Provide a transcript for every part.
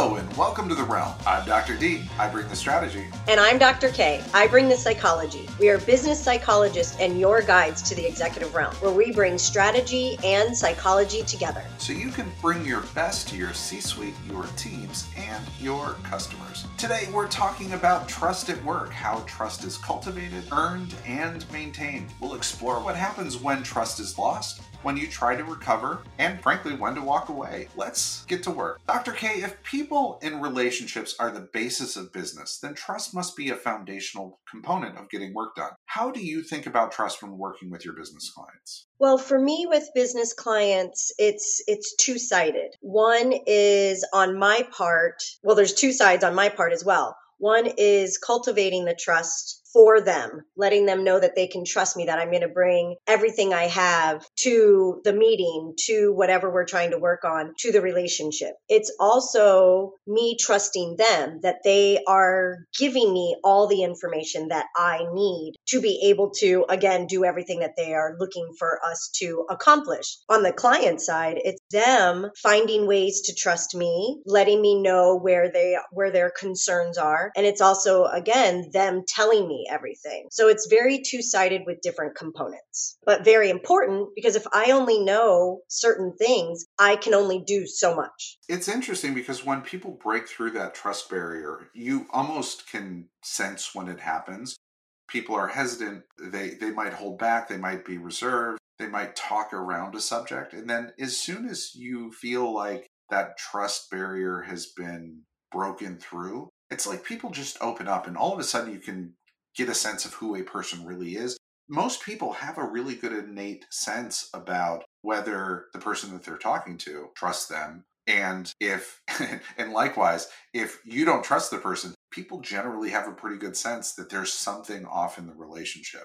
Hello, and welcome to The Realm. I'm Dr. D. I bring the strategy. And I'm Dr. K. I bring the psychology. We are business psychologists and your guides to the executive realm, where we bring strategy and psychology together. So you can bring your best to your C suite, your teams, and your customers. Today, we're talking about trust at work, how trust is cultivated, earned, and maintained. We'll explore what happens when trust is lost when you try to recover, and frankly, when to walk away. Let's get to work. Dr. K, if people in relationships are the basis of business, then trust must be a foundational component of getting work done. How do you think about trust when working with your business clients? Well, for me with business clients, it's it's two-sided. One is on my part, well there's two sides on my part as well. One is cultivating the trust for them, letting them know that they can trust me, that I'm going to bring everything I have to the meeting, to whatever we're trying to work on, to the relationship. It's also me trusting them that they are giving me all the information that I need to be able to, again, do everything that they are looking for us to accomplish. On the client side, it's them finding ways to trust me, letting me know where they, where their concerns are. And it's also, again, them telling me everything. So it's very two sided with different components, but very important because if I only know certain things, I can only do so much. It's interesting because when people break through that trust barrier, you almost can sense when it happens. People are hesitant, they, they might hold back, they might be reserved, they might talk around a subject. And then as soon as you feel like that trust barrier has been broken through, it's like people just open up and all of a sudden you can get a sense of who a person really is. Most people have a really good innate sense about whether the person that they're talking to trusts them. And if, and likewise, if you don't trust the person, people generally have a pretty good sense that there's something off in the relationship.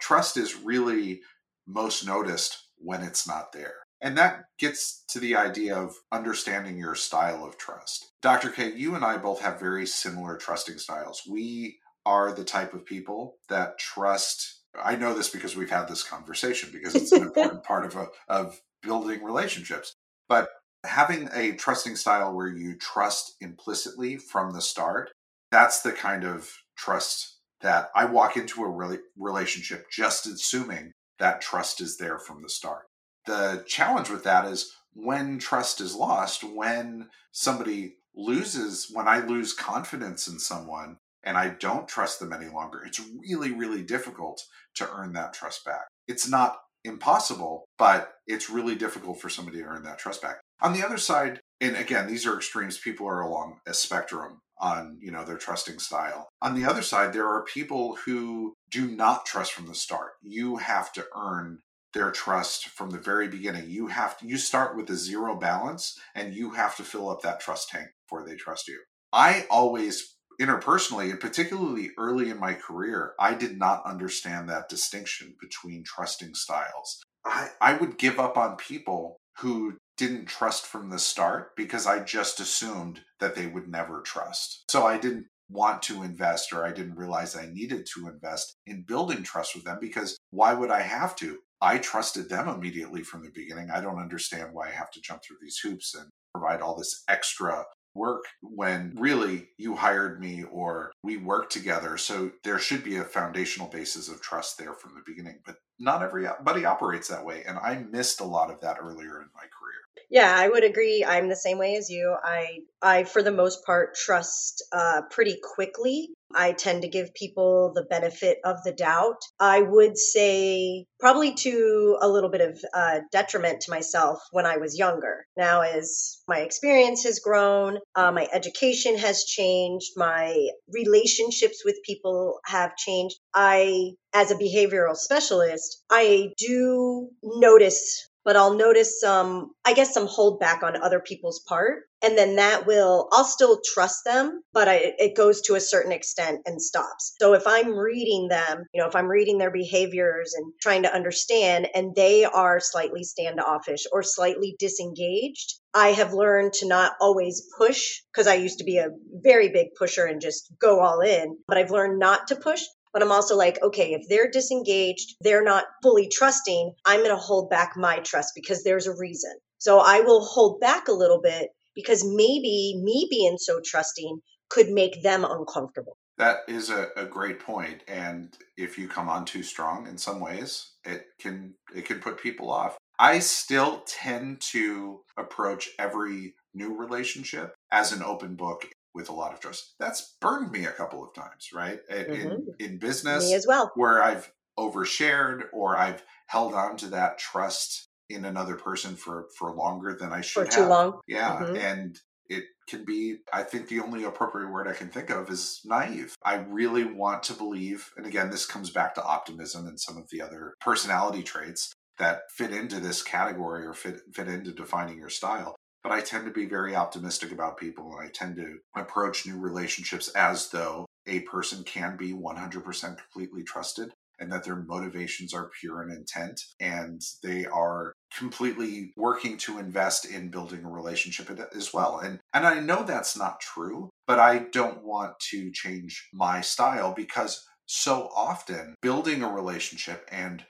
Trust is really most noticed when it's not there. And that gets to the idea of understanding your style of trust. Dr. K, you and I both have very similar trusting styles. We are the type of people that trust I know this because we've had this conversation because it's an important part of a, of building relationships. But having a trusting style where you trust implicitly from the start, that's the kind of trust that I walk into a really relationship just assuming that trust is there from the start. The challenge with that is when trust is lost, when somebody loses, when I lose confidence in someone, and I don't trust them any longer, it's really, really difficult to earn that trust back. It's not impossible, but it's really difficult for somebody to earn that trust back. On the other side, and again, these are extremes. People are along a spectrum on, you know, their trusting style. On the other side, there are people who do not trust from the start. You have to earn their trust from the very beginning. You have to, you start with a zero balance and you have to fill up that trust tank before they trust you. I always interpersonally and particularly early in my career i did not understand that distinction between trusting styles. I, I would give up on people who didn't trust from the start because i just assumed that they would never trust. So i didn't want to invest or i didn't realize i needed to invest in building trust with them because why would i have to? I trusted them immediately from the beginning. I don't understand why i have to jump through these hoops and provide all this extra work when really you hired me or we worked together. So there should be a foundational basis of trust there from the beginning. But not everybody operates that way. And I missed a lot of that earlier in my career. Yeah, I would agree. I'm the same way as you. I, I for the most part, trust uh, pretty quickly. I tend to give people the benefit of the doubt. I would say probably to a little bit of uh, detriment to myself when I was younger. Now, as my experience has grown, uh, my education has changed, my relationships with people have changed. I, as a behavioral specialist, I do notice but I'll notice some, I guess, some hold back on other people's part. And then that will, I'll still trust them, but I, it goes to a certain extent and stops. So if I'm reading them, you know, if I'm reading their behaviors and trying to understand, and they are slightly standoffish or slightly disengaged, I have learned to not always push because I used to be a very big pusher and just go all in, but I've learned not to push but I'm also like, okay, if they're disengaged, they're not fully trusting, I'm going to hold back my trust because there's a reason. So I will hold back a little bit because maybe me being so trusting could make them uncomfortable. That is a, a great point. And if you come on too strong in some ways, it can it can put people off. I still tend to approach every new relationship as an open book with a lot of trust. That's burned me a couple of times, right? Mm-hmm. In in business me as well. where I've overshared or I've held on to that trust in another person for for longer than I should for too have. long. Yeah, mm-hmm. and it can be i think the only appropriate word i can think of is naive i really want to believe and again this comes back to optimism and some of the other personality traits that fit into this category or fit fit into defining your style but i tend to be very optimistic about people and i tend to approach new relationships as though a person can be 100% completely trusted and that their motivations are pure in intent and they are completely working to invest in building a relationship as well. And and I know that's not true, but I don't want to change my style because so often building a relationship and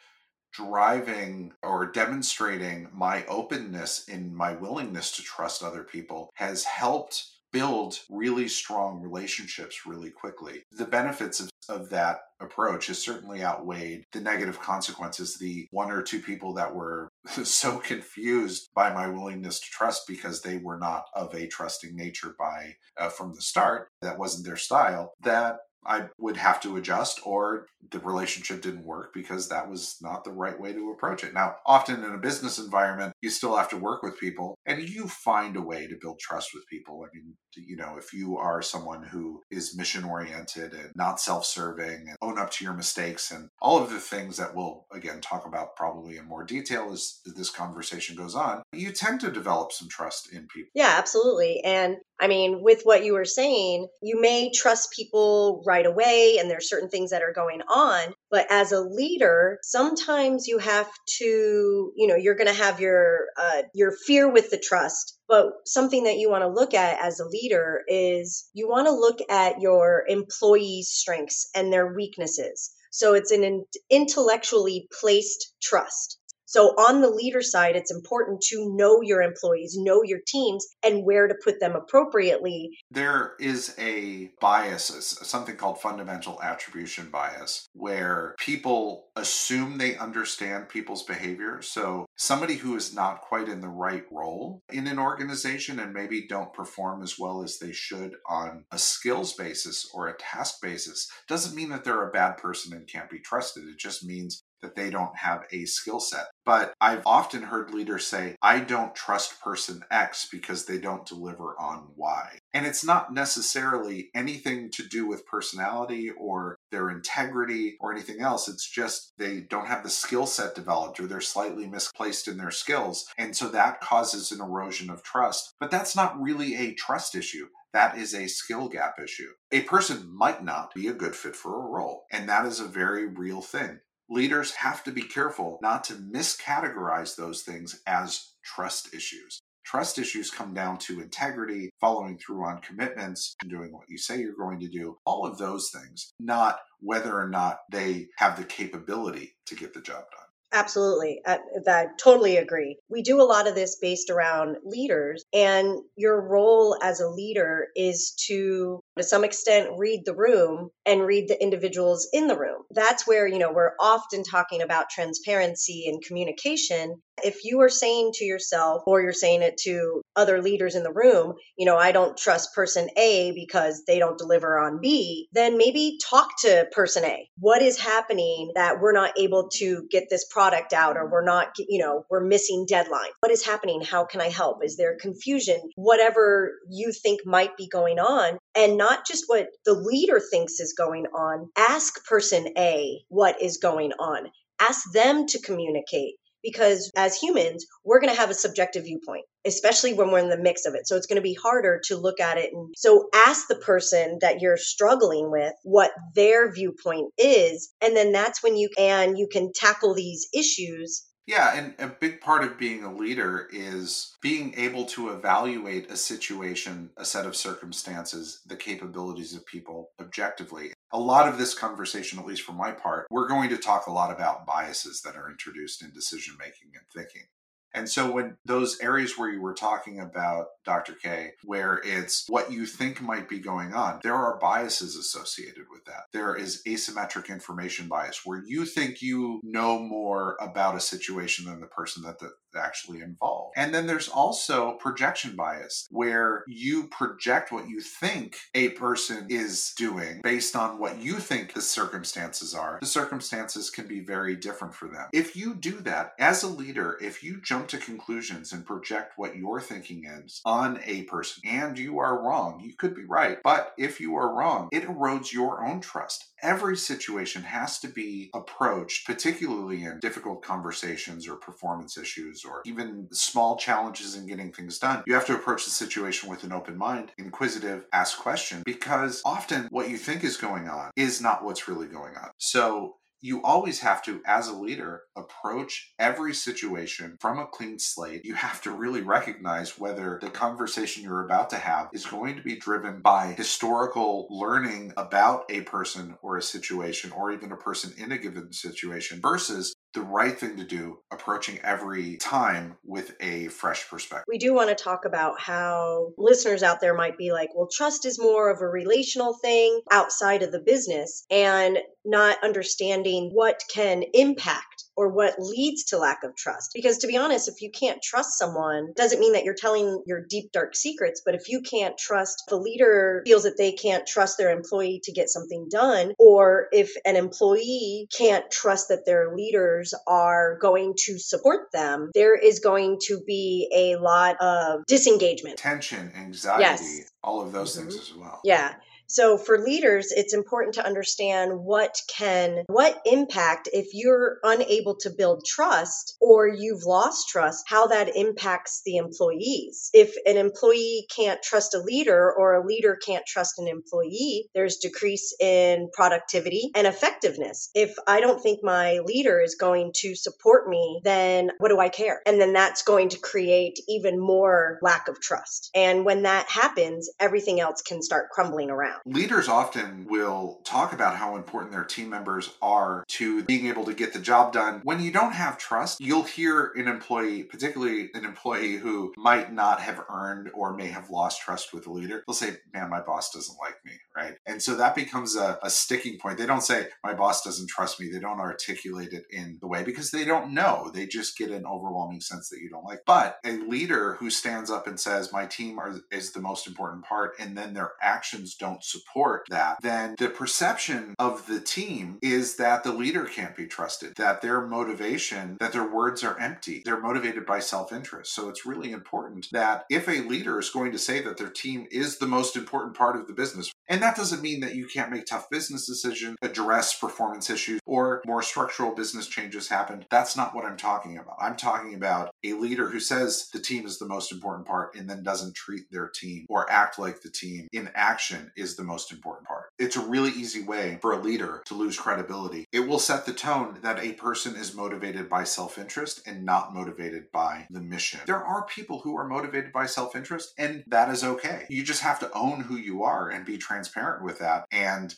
driving or demonstrating my openness in my willingness to trust other people has helped build really strong relationships really quickly. The benefits of, of that approach has certainly outweighed the negative consequences. The one or two people that were so confused by my willingness to trust because they were not of a trusting nature by uh, from the start, that wasn't their style, that I would have to adjust or the relationship didn't work because that was not the right way to approach it. Now, often in a business environment, you still have to work with people and you find a way to build trust with people. I mean, you know, if you are someone who is mission oriented and not self serving and own up to your mistakes and all of the things that we'll again talk about probably in more detail as this conversation goes on, you tend to develop some trust in people. Yeah, absolutely. And I mean, with what you were saying, you may trust people right away, and there's certain things that are going on. But as a leader, sometimes you have to, you know, you're going to have your uh, your fear with the trust. But something that you want to look at as a leader is you want to look at your employees' strengths and their weaknesses. So it's an intellectually placed trust. So on the leader side, it's important to know your employees, know your teams, and where to put them appropriately. There is a bias, something called fundamental attribution bias, where people assume they understand people's behavior. So somebody who is not quite in the right role in an organization and maybe don't perform as well as they should on a skills basis or a task basis doesn't mean that they're a bad person and can't be trusted. It just means that they don't have a skill set. But I've often heard leaders say, I don't trust person X because they don't deliver on Y. And it's not necessarily anything to do with personality or their integrity or anything else. It's just they don't have the skill set developed or they're slightly misplaced in their skills. And so that causes an erosion of trust. But that's not really a trust issue. That is a skill gap issue. A person might not be a good fit for a role, and that is a very real thing leaders have to be careful not to miscategorize those things as trust issues. Trust issues come down to integrity, following through on commitments, and doing what you say you're going to do, all of those things, not whether or not they have the capability to get the job done. Absolutely. I, I totally agree. We do a lot of this based around leaders, and your role as a leader is to, to some extent, read the room and read the individuals in the room. That's where, you know, we're often talking about transparency and communication. If you are saying to yourself, or you're saying it to other leaders in the room, you know, I don't trust person A because they don't deliver on B, then maybe talk to person A. What is happening that we're not able to get this product out or we're not, you know, we're missing deadline? What is happening? How can I help? Is there confusion? Whatever you think might be going on, and not just what the leader thinks is going on. Ask person A what is going on. Ask them to communicate because as humans, we're going to have a subjective viewpoint, especially when we're in the mix of it. So it's going to be harder to look at it. And so ask the person that you're struggling with what their viewpoint is. And then that's when you and you can tackle these issues yeah, and a big part of being a leader is being able to evaluate a situation, a set of circumstances, the capabilities of people objectively. A lot of this conversation, at least for my part, we're going to talk a lot about biases that are introduced in decision making and thinking. And so when those areas where you were talking about Dr. K, where it's what you think might be going on, there are biases associated with that. There is asymmetric information bias where you think you know more about a situation than the person that, that actually involved. And then there's also projection bias where you project what you think a person is doing based on what you think the circumstances are. The circumstances can be very different for them. If you do that as a leader, if you jump to conclusions and project what your thinking is on a person and you are wrong, you could be right. But if you are wrong, it erodes your own trust. Every situation has to be approached, particularly in difficult conversations or performance issues or even small challenges in getting things done. You have to approach the situation with an open mind, inquisitive, ask questions, because often what you think is going on is not what's really going on. So you always have to, as a leader, approach every situation from a clean slate. You have to really recognize whether the conversation you're about to have is going to be driven by historical learning about a person or a situation, or even a person in a given situation, versus the right thing to do approaching every time with a fresh perspective. We do want to talk about how listeners out there might be like, well, trust is more of a relational thing outside of the business and not understanding what can impact or what leads to lack of trust. Because to be honest, if you can't trust someone, doesn't mean that you're telling your deep, dark secrets. But if you can't trust, the leader feels that they can't trust their employee to get something done, or if an employee can't trust that their leaders are going to support them, there is going to be a lot of disengagement, tension, anxiety, yes. all of those mm-hmm. things as well. Yeah. So for leaders, it's important to understand what can, what impact if you're unable to build trust or you've lost trust, how that impacts the employees. If an employee can't trust a leader or a leader can't trust an employee, there's decrease in productivity and effectiveness. If I don't think my leader is going to support me, then what do I care? And then that's going to create even more lack of trust. And when that happens, everything else can start crumbling around. Leaders often will talk about how important their team members are to being able to get the job done. When you don't have trust, you'll hear an employee, particularly an employee who might not have earned or may have lost trust with the leader, they'll say, Man, my boss doesn't like me, right? And so that becomes a, a sticking point. They don't say, My boss doesn't trust me. They don't articulate it in the way because they don't know. They just get an overwhelming sense that you don't like. But a leader who stands up and says, My team are, is the most important part, and then their actions don't support that, then the perception of the team is that the leader can't be trusted, that their motivation, that their words are empty. They're motivated by self interest. So it's really important that if a leader is going to say that their team is the most important part of the business, and that doesn't mean that you can't make tough business decisions, address performance issues, or more structural business changes happen. That's not what I'm talking about. I'm talking about a leader who says the team is the most important part and then doesn't treat their team or act like the team in action the most important part. It's a really easy way for a leader to lose credibility. It will set the tone that a person is motivated by self interest and not motivated by the mission. There are people who are motivated by self interest, and that is okay. You just have to own who you are and be transparent with that and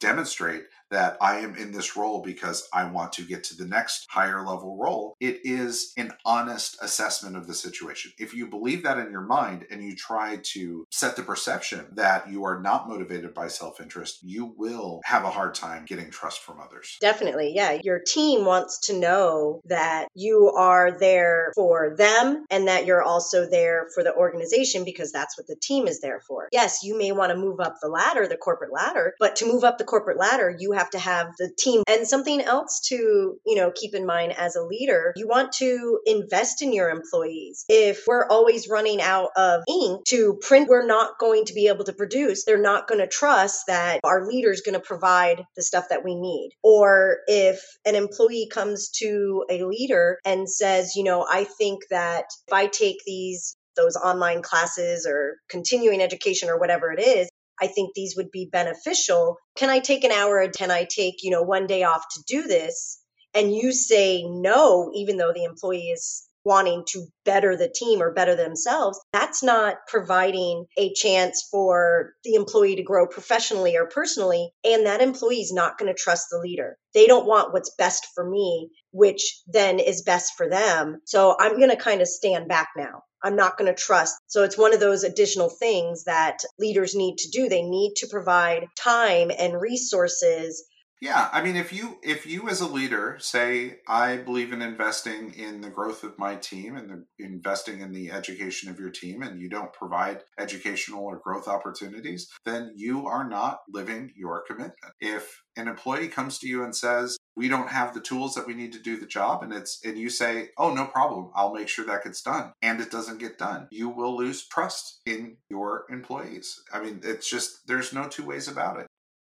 demonstrate that I am in this role because I want to get to the next higher level role. It is an honest assessment of the situation. If you believe that in your mind and you try to set the perception that you are not motivated by self interest, you will have a hard time getting trust from others. Definitely. Yeah. Your team wants to know that you are there for them and that you're also there for the organization because that's what the team is there for. Yes, you may want to move up the ladder, the corporate ladder, but to move up the corporate ladder, you have to have the team. And something else to, you know, keep in mind as a leader, you want to invest in your employees. If we're always running out of ink to print, we're not going to be able to produce. They're not going to trust that our leader is going to provide the stuff that we need. Or if an employee comes to a leader and says, you know, I think that if I take these those online classes or continuing education or whatever it is, I think these would be beneficial. Can I take an hour? Can I take, you know, one day off to do this? And you say no, even though the employee is wanting to better the team or better themselves, that's not providing a chance for the employee to grow professionally or personally. And that employee is not going to trust the leader. They don't want what's best for me, which then is best for them. So I'm going to kind of stand back now. I'm not going to trust. So it's one of those additional things that leaders need to do. They need to provide time and resources yeah, I mean if you if you as a leader say I believe in investing in the growth of my team and the, investing in the education of your team and you don't provide educational or growth opportunities, then you are not living your commitment. If an employee comes to you and says, "We don't have the tools that we need to do the job," and it's and you say, "Oh, no problem. I'll make sure that gets done." And it doesn't get done. You will lose trust in your employees. I mean, it's just there's no two ways about it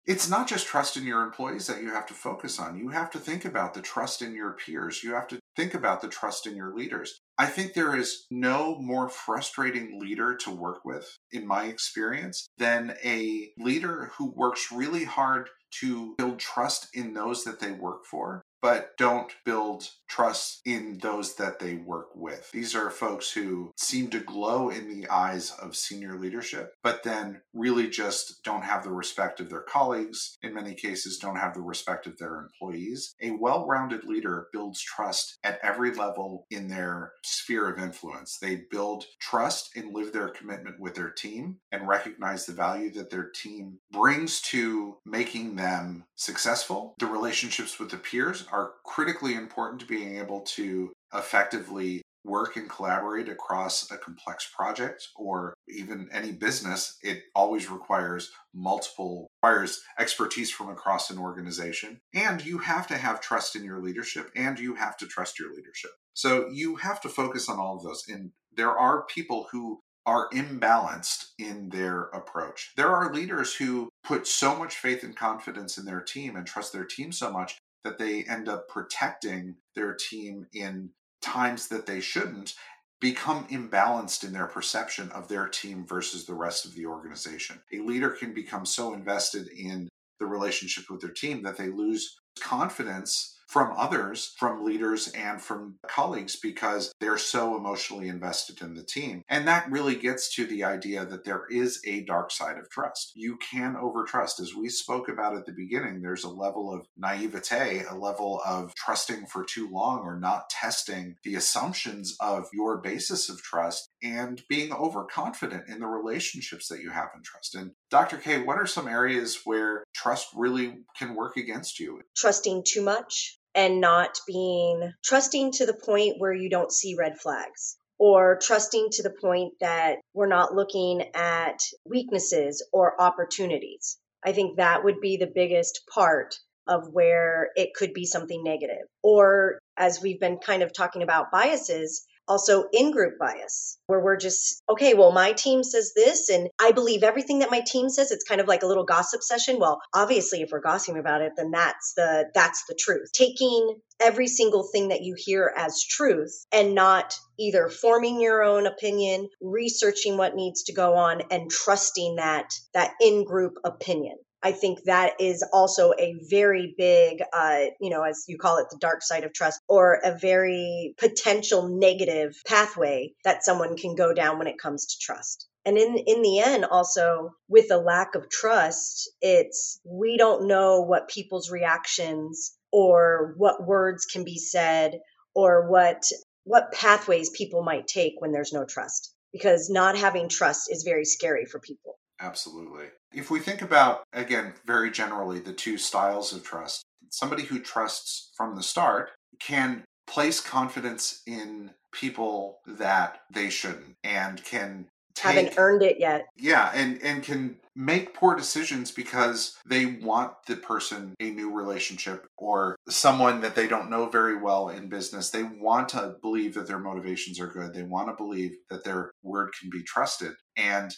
it's not just trust in your employees that you have to focus on. You have to think about the trust in your peers. You have to think about the trust in your leaders. I think there is no more frustrating leader to work with, in my experience, than a leader who works really hard to build trust in those that they work for but don't build trust in those that they work with. These are folks who seem to glow in the eyes of senior leadership, but then really just don't have the respect of their colleagues. In many cases, don't have the respect of their employees. A well rounded leader builds trust at every level in their sphere of influence. They build trust and live their commitment with their team and recognize the value that their team brings to making them successful. The relationships with the peers are critically important to being able to effectively work and collaborate across a complex project or even any business it always requires multiple requires expertise from across an organization. And you have to have trust in your leadership and you have to trust your leadership. So you have to focus on all of those. And there are people who are imbalanced in their approach. There are leaders who put so much faith and confidence in their team and trust their team so much that they end up protecting their team in times that they shouldn't become imbalanced in their perception of their team versus the rest of the organization. A leader can become so invested in the relationship with their team that they lose confidence from others, from leaders, and from colleagues because they're so emotionally invested in the team. And that really gets to the idea that there is a dark side of trust. You can overtrust. As we spoke about at the beginning, there's a level of naivete, a level of trusting for too long or not testing the assumptions of your basis of trust and being overconfident in the relationships that you have in trust. And Dr. K, what are some areas where trust really can work against you? Trusting too much and not being trusting to the point where you don't see red flags or trusting to the point that we're not looking at weaknesses or opportunities. I think that would be the biggest part of where it could be something negative. Or as we've been kind of talking about biases, also in group bias where we're just okay well my team says this and i believe everything that my team says. It's kind of like a little gossip session. Well obviously if we're gossiping about it then that's the that's the truth. Taking every single thing that you hear as truth and not either forming your own opinion researching what needs to go on and trusting that that in group opinion I think that is also a very big, uh, you know, as you call it, the dark side of trust, or a very potential negative pathway that someone can go down when it comes to trust. And in in the end, also with a lack of trust, it's we don't know what people's reactions or what words can be said or what what pathways people might take when there's no trust because not having trust is very scary for people. Absolutely. If we think about, again, very generally, the two styles of trust, somebody who trusts from the start can place confidence in people that they shouldn't and can take, haven't earned it yet. Yeah, and and can make poor decisions because they want the person a new relationship or someone that they don't know very well in business. They want to believe that their motivations are good. They want to believe that their word can be trusted. And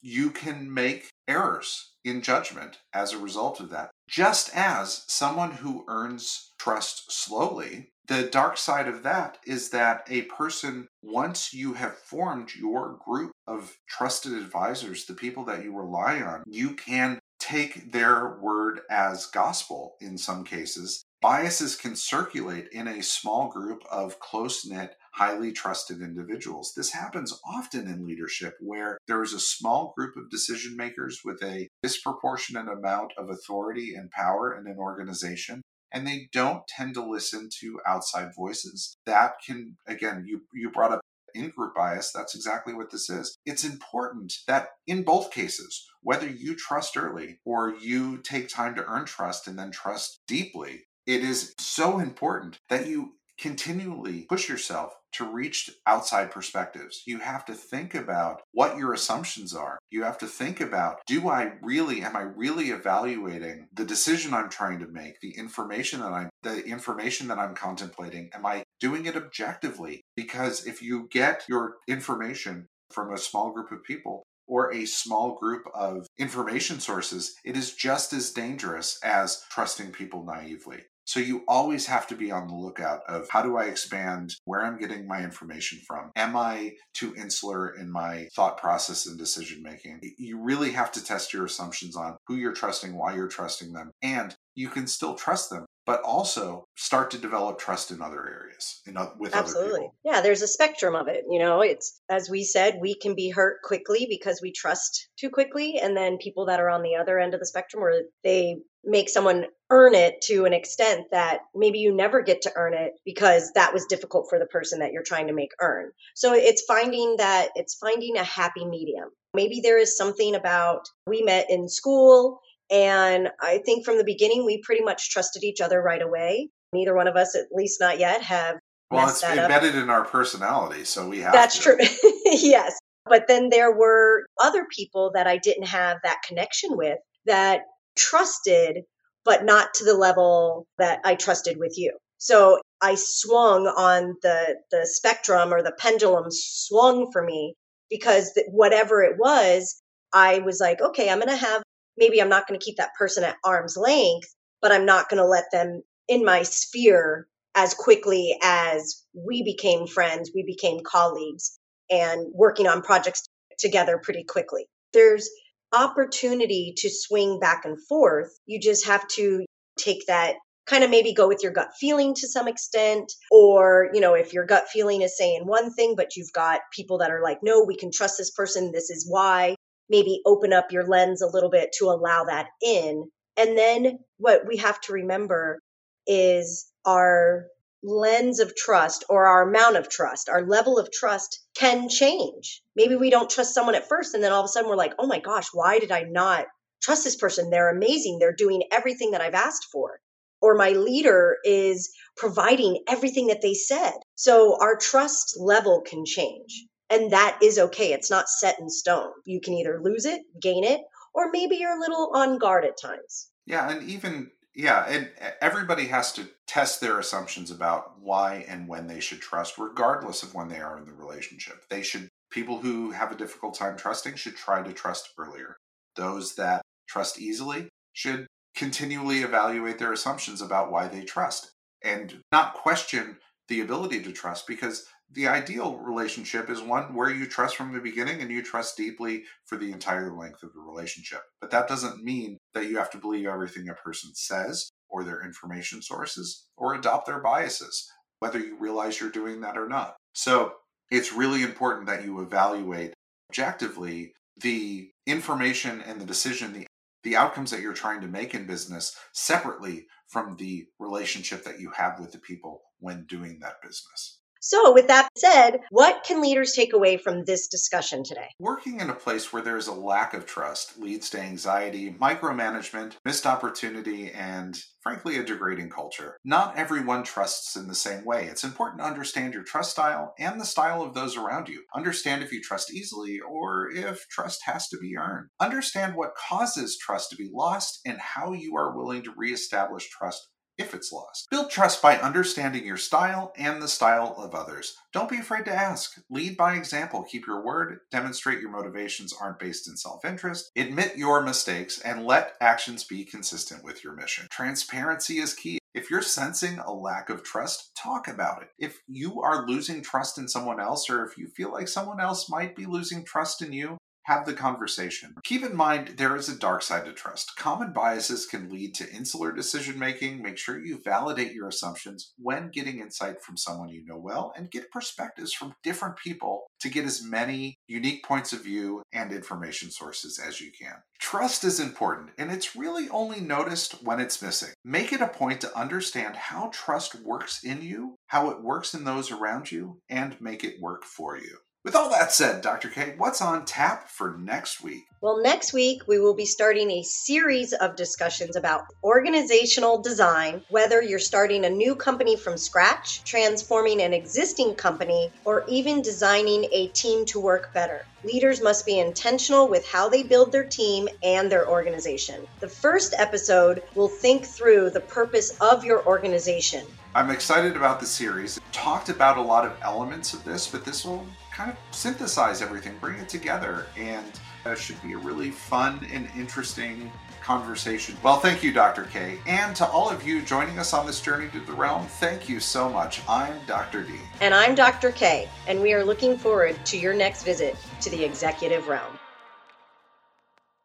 you can make errors in judgment as a result of that. Just as someone who earns trust slowly, the dark side of that is that a person, once you have formed your group of trusted advisors, the people that you rely on, you can take their word as gospel in some cases. Biases can circulate in a small group of close knit, highly trusted individuals. This happens often in leadership where there is a small group of decision makers with a disproportionate amount of authority and power in an organization and they don't tend to listen to outside voices. That can, again, you, you brought up in group bias. That's exactly what this is. It's important that in both cases, whether you trust early or you take time to earn trust and then trust deeply, it is so important that you continually push yourself to reach outside perspectives. You have to think about what your assumptions are. You have to think about do I really am I really evaluating the decision I'm trying to make, the information that I'm the information that I'm contemplating, am I doing it objectively? Because if you get your information from a small group of people, or a small group of information sources, it is just as dangerous as trusting people naively. So you always have to be on the lookout of how do I expand where I'm getting my information from? Am I too insular in my thought process and decision making? You really have to test your assumptions on who you're trusting, why you're trusting them, and you can still trust them but also start to develop trust in other areas in, with Absolutely. other people. Yeah, there's a spectrum of it. You know, it's as we said, we can be hurt quickly because we trust too quickly, and then people that are on the other end of the spectrum where they make someone earn it to an extent that maybe you never get to earn it because that was difficult for the person that you're trying to make earn. So it's finding that it's finding a happy medium. Maybe there is something about we met in school and I think from the beginning, we pretty much trusted each other right away. Neither one of us, at least not yet, have. Well, it's embedded up. in our personality, so we have. That's to. true. yes. But then there were other people that I didn't have that connection with that trusted, but not to the level that I trusted with you. So I swung on the the spectrum or the pendulum swung for me because whatever it was, I was like, okay, I'm going to have maybe I'm not going to keep that person at arm's length, but I'm not going to let them in my sphere as quickly as we became friends, we became colleagues, and working on projects together pretty quickly. There's opportunity to swing back and forth. You just have to take that kind of maybe go with your gut feeling to some extent or you know if your gut feeling is saying one thing but you've got people that are like no we can trust this person this is why maybe open up your lens a little bit to allow that in. And then what we have to remember is our lens of trust or our amount of trust, our level of trust can change. Maybe we don't trust someone at first, and then all of a sudden we're like, oh my gosh, why did I not trust this person? They're amazing. They're doing everything that I've asked for. Or my leader is providing everything that they said. So our trust level can change. And that is okay. It's not set in stone. You can either lose it, gain it, or maybe you're a little on guard at times. Yeah, and even yeah, and everybody has to test their assumptions about why and when they should trust, regardless of when they are in the relationship. They should people who have a difficult time trusting should try to trust earlier. Those that trust easily should continually evaluate their assumptions about why they trust and not question the ability to trust because the ideal relationship is one where you trust from the beginning and you trust deeply for the entire length of the relationship. But that doesn't mean that you have to believe everything a person says or their information sources or adopt their biases, whether you realize you're doing that or not. So it's really important that you evaluate objectively the information and the decision, the the outcomes that you're trying to make in business separately from the relationship that you have with the people when doing that business. So, with that said, what can leaders take away from this discussion today? Working in a place where there is a lack of trust leads to anxiety, micromanagement, missed opportunity, and frankly, a degrading culture. Not everyone trusts in the same way. It's important to understand your trust style and the style of those around you. Understand if you trust easily or if trust has to be earned. Understand what causes trust to be lost and how you are willing to reestablish trust if it's lost. Build trust by understanding your style and the style of others. Don't be afraid to ask. Lead by example. Keep your word. Demonstrate your motivations aren't based in self interest. Admit your mistakes and let actions be consistent with your mission. Transparency is key. If you're sensing a lack of trust, talk about it. If you are losing trust in someone else, or if you feel like someone else might be losing trust in you, have the conversation. Keep in mind, there is a dark side to trust. Common biases can lead to insular decision making. Make sure you validate your assumptions when getting insight from someone you know well and get perspectives from different people to get as many unique points of view and information sources as you can. Trust is important, and it's really only noticed when it's missing. Make it a point to understand how trust works in you, how it works in those around you, and make it work for you. With all that said, Dr. K, what's on tap for next week? Well, next week we will be starting a series of discussions about organizational design, whether you're starting a new company from scratch, transforming an existing company, or even designing a team to work better. Leaders must be intentional with how they build their team and their organization. The first episode will think through the purpose of your organization. I'm excited about the series. Talked about a lot of elements of this, but this will kind of synthesize everything, bring it together, and uh, should be a really fun and interesting conversation. Well, thank you, Dr. K. And to all of you joining us on this journey to the realm, thank you so much. I'm Dr. D. And I'm Dr. K. And we are looking forward to your next visit to the executive realm.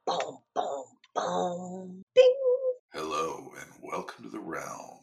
Boom, boom, boom, bing. Hello, and welcome to the realm.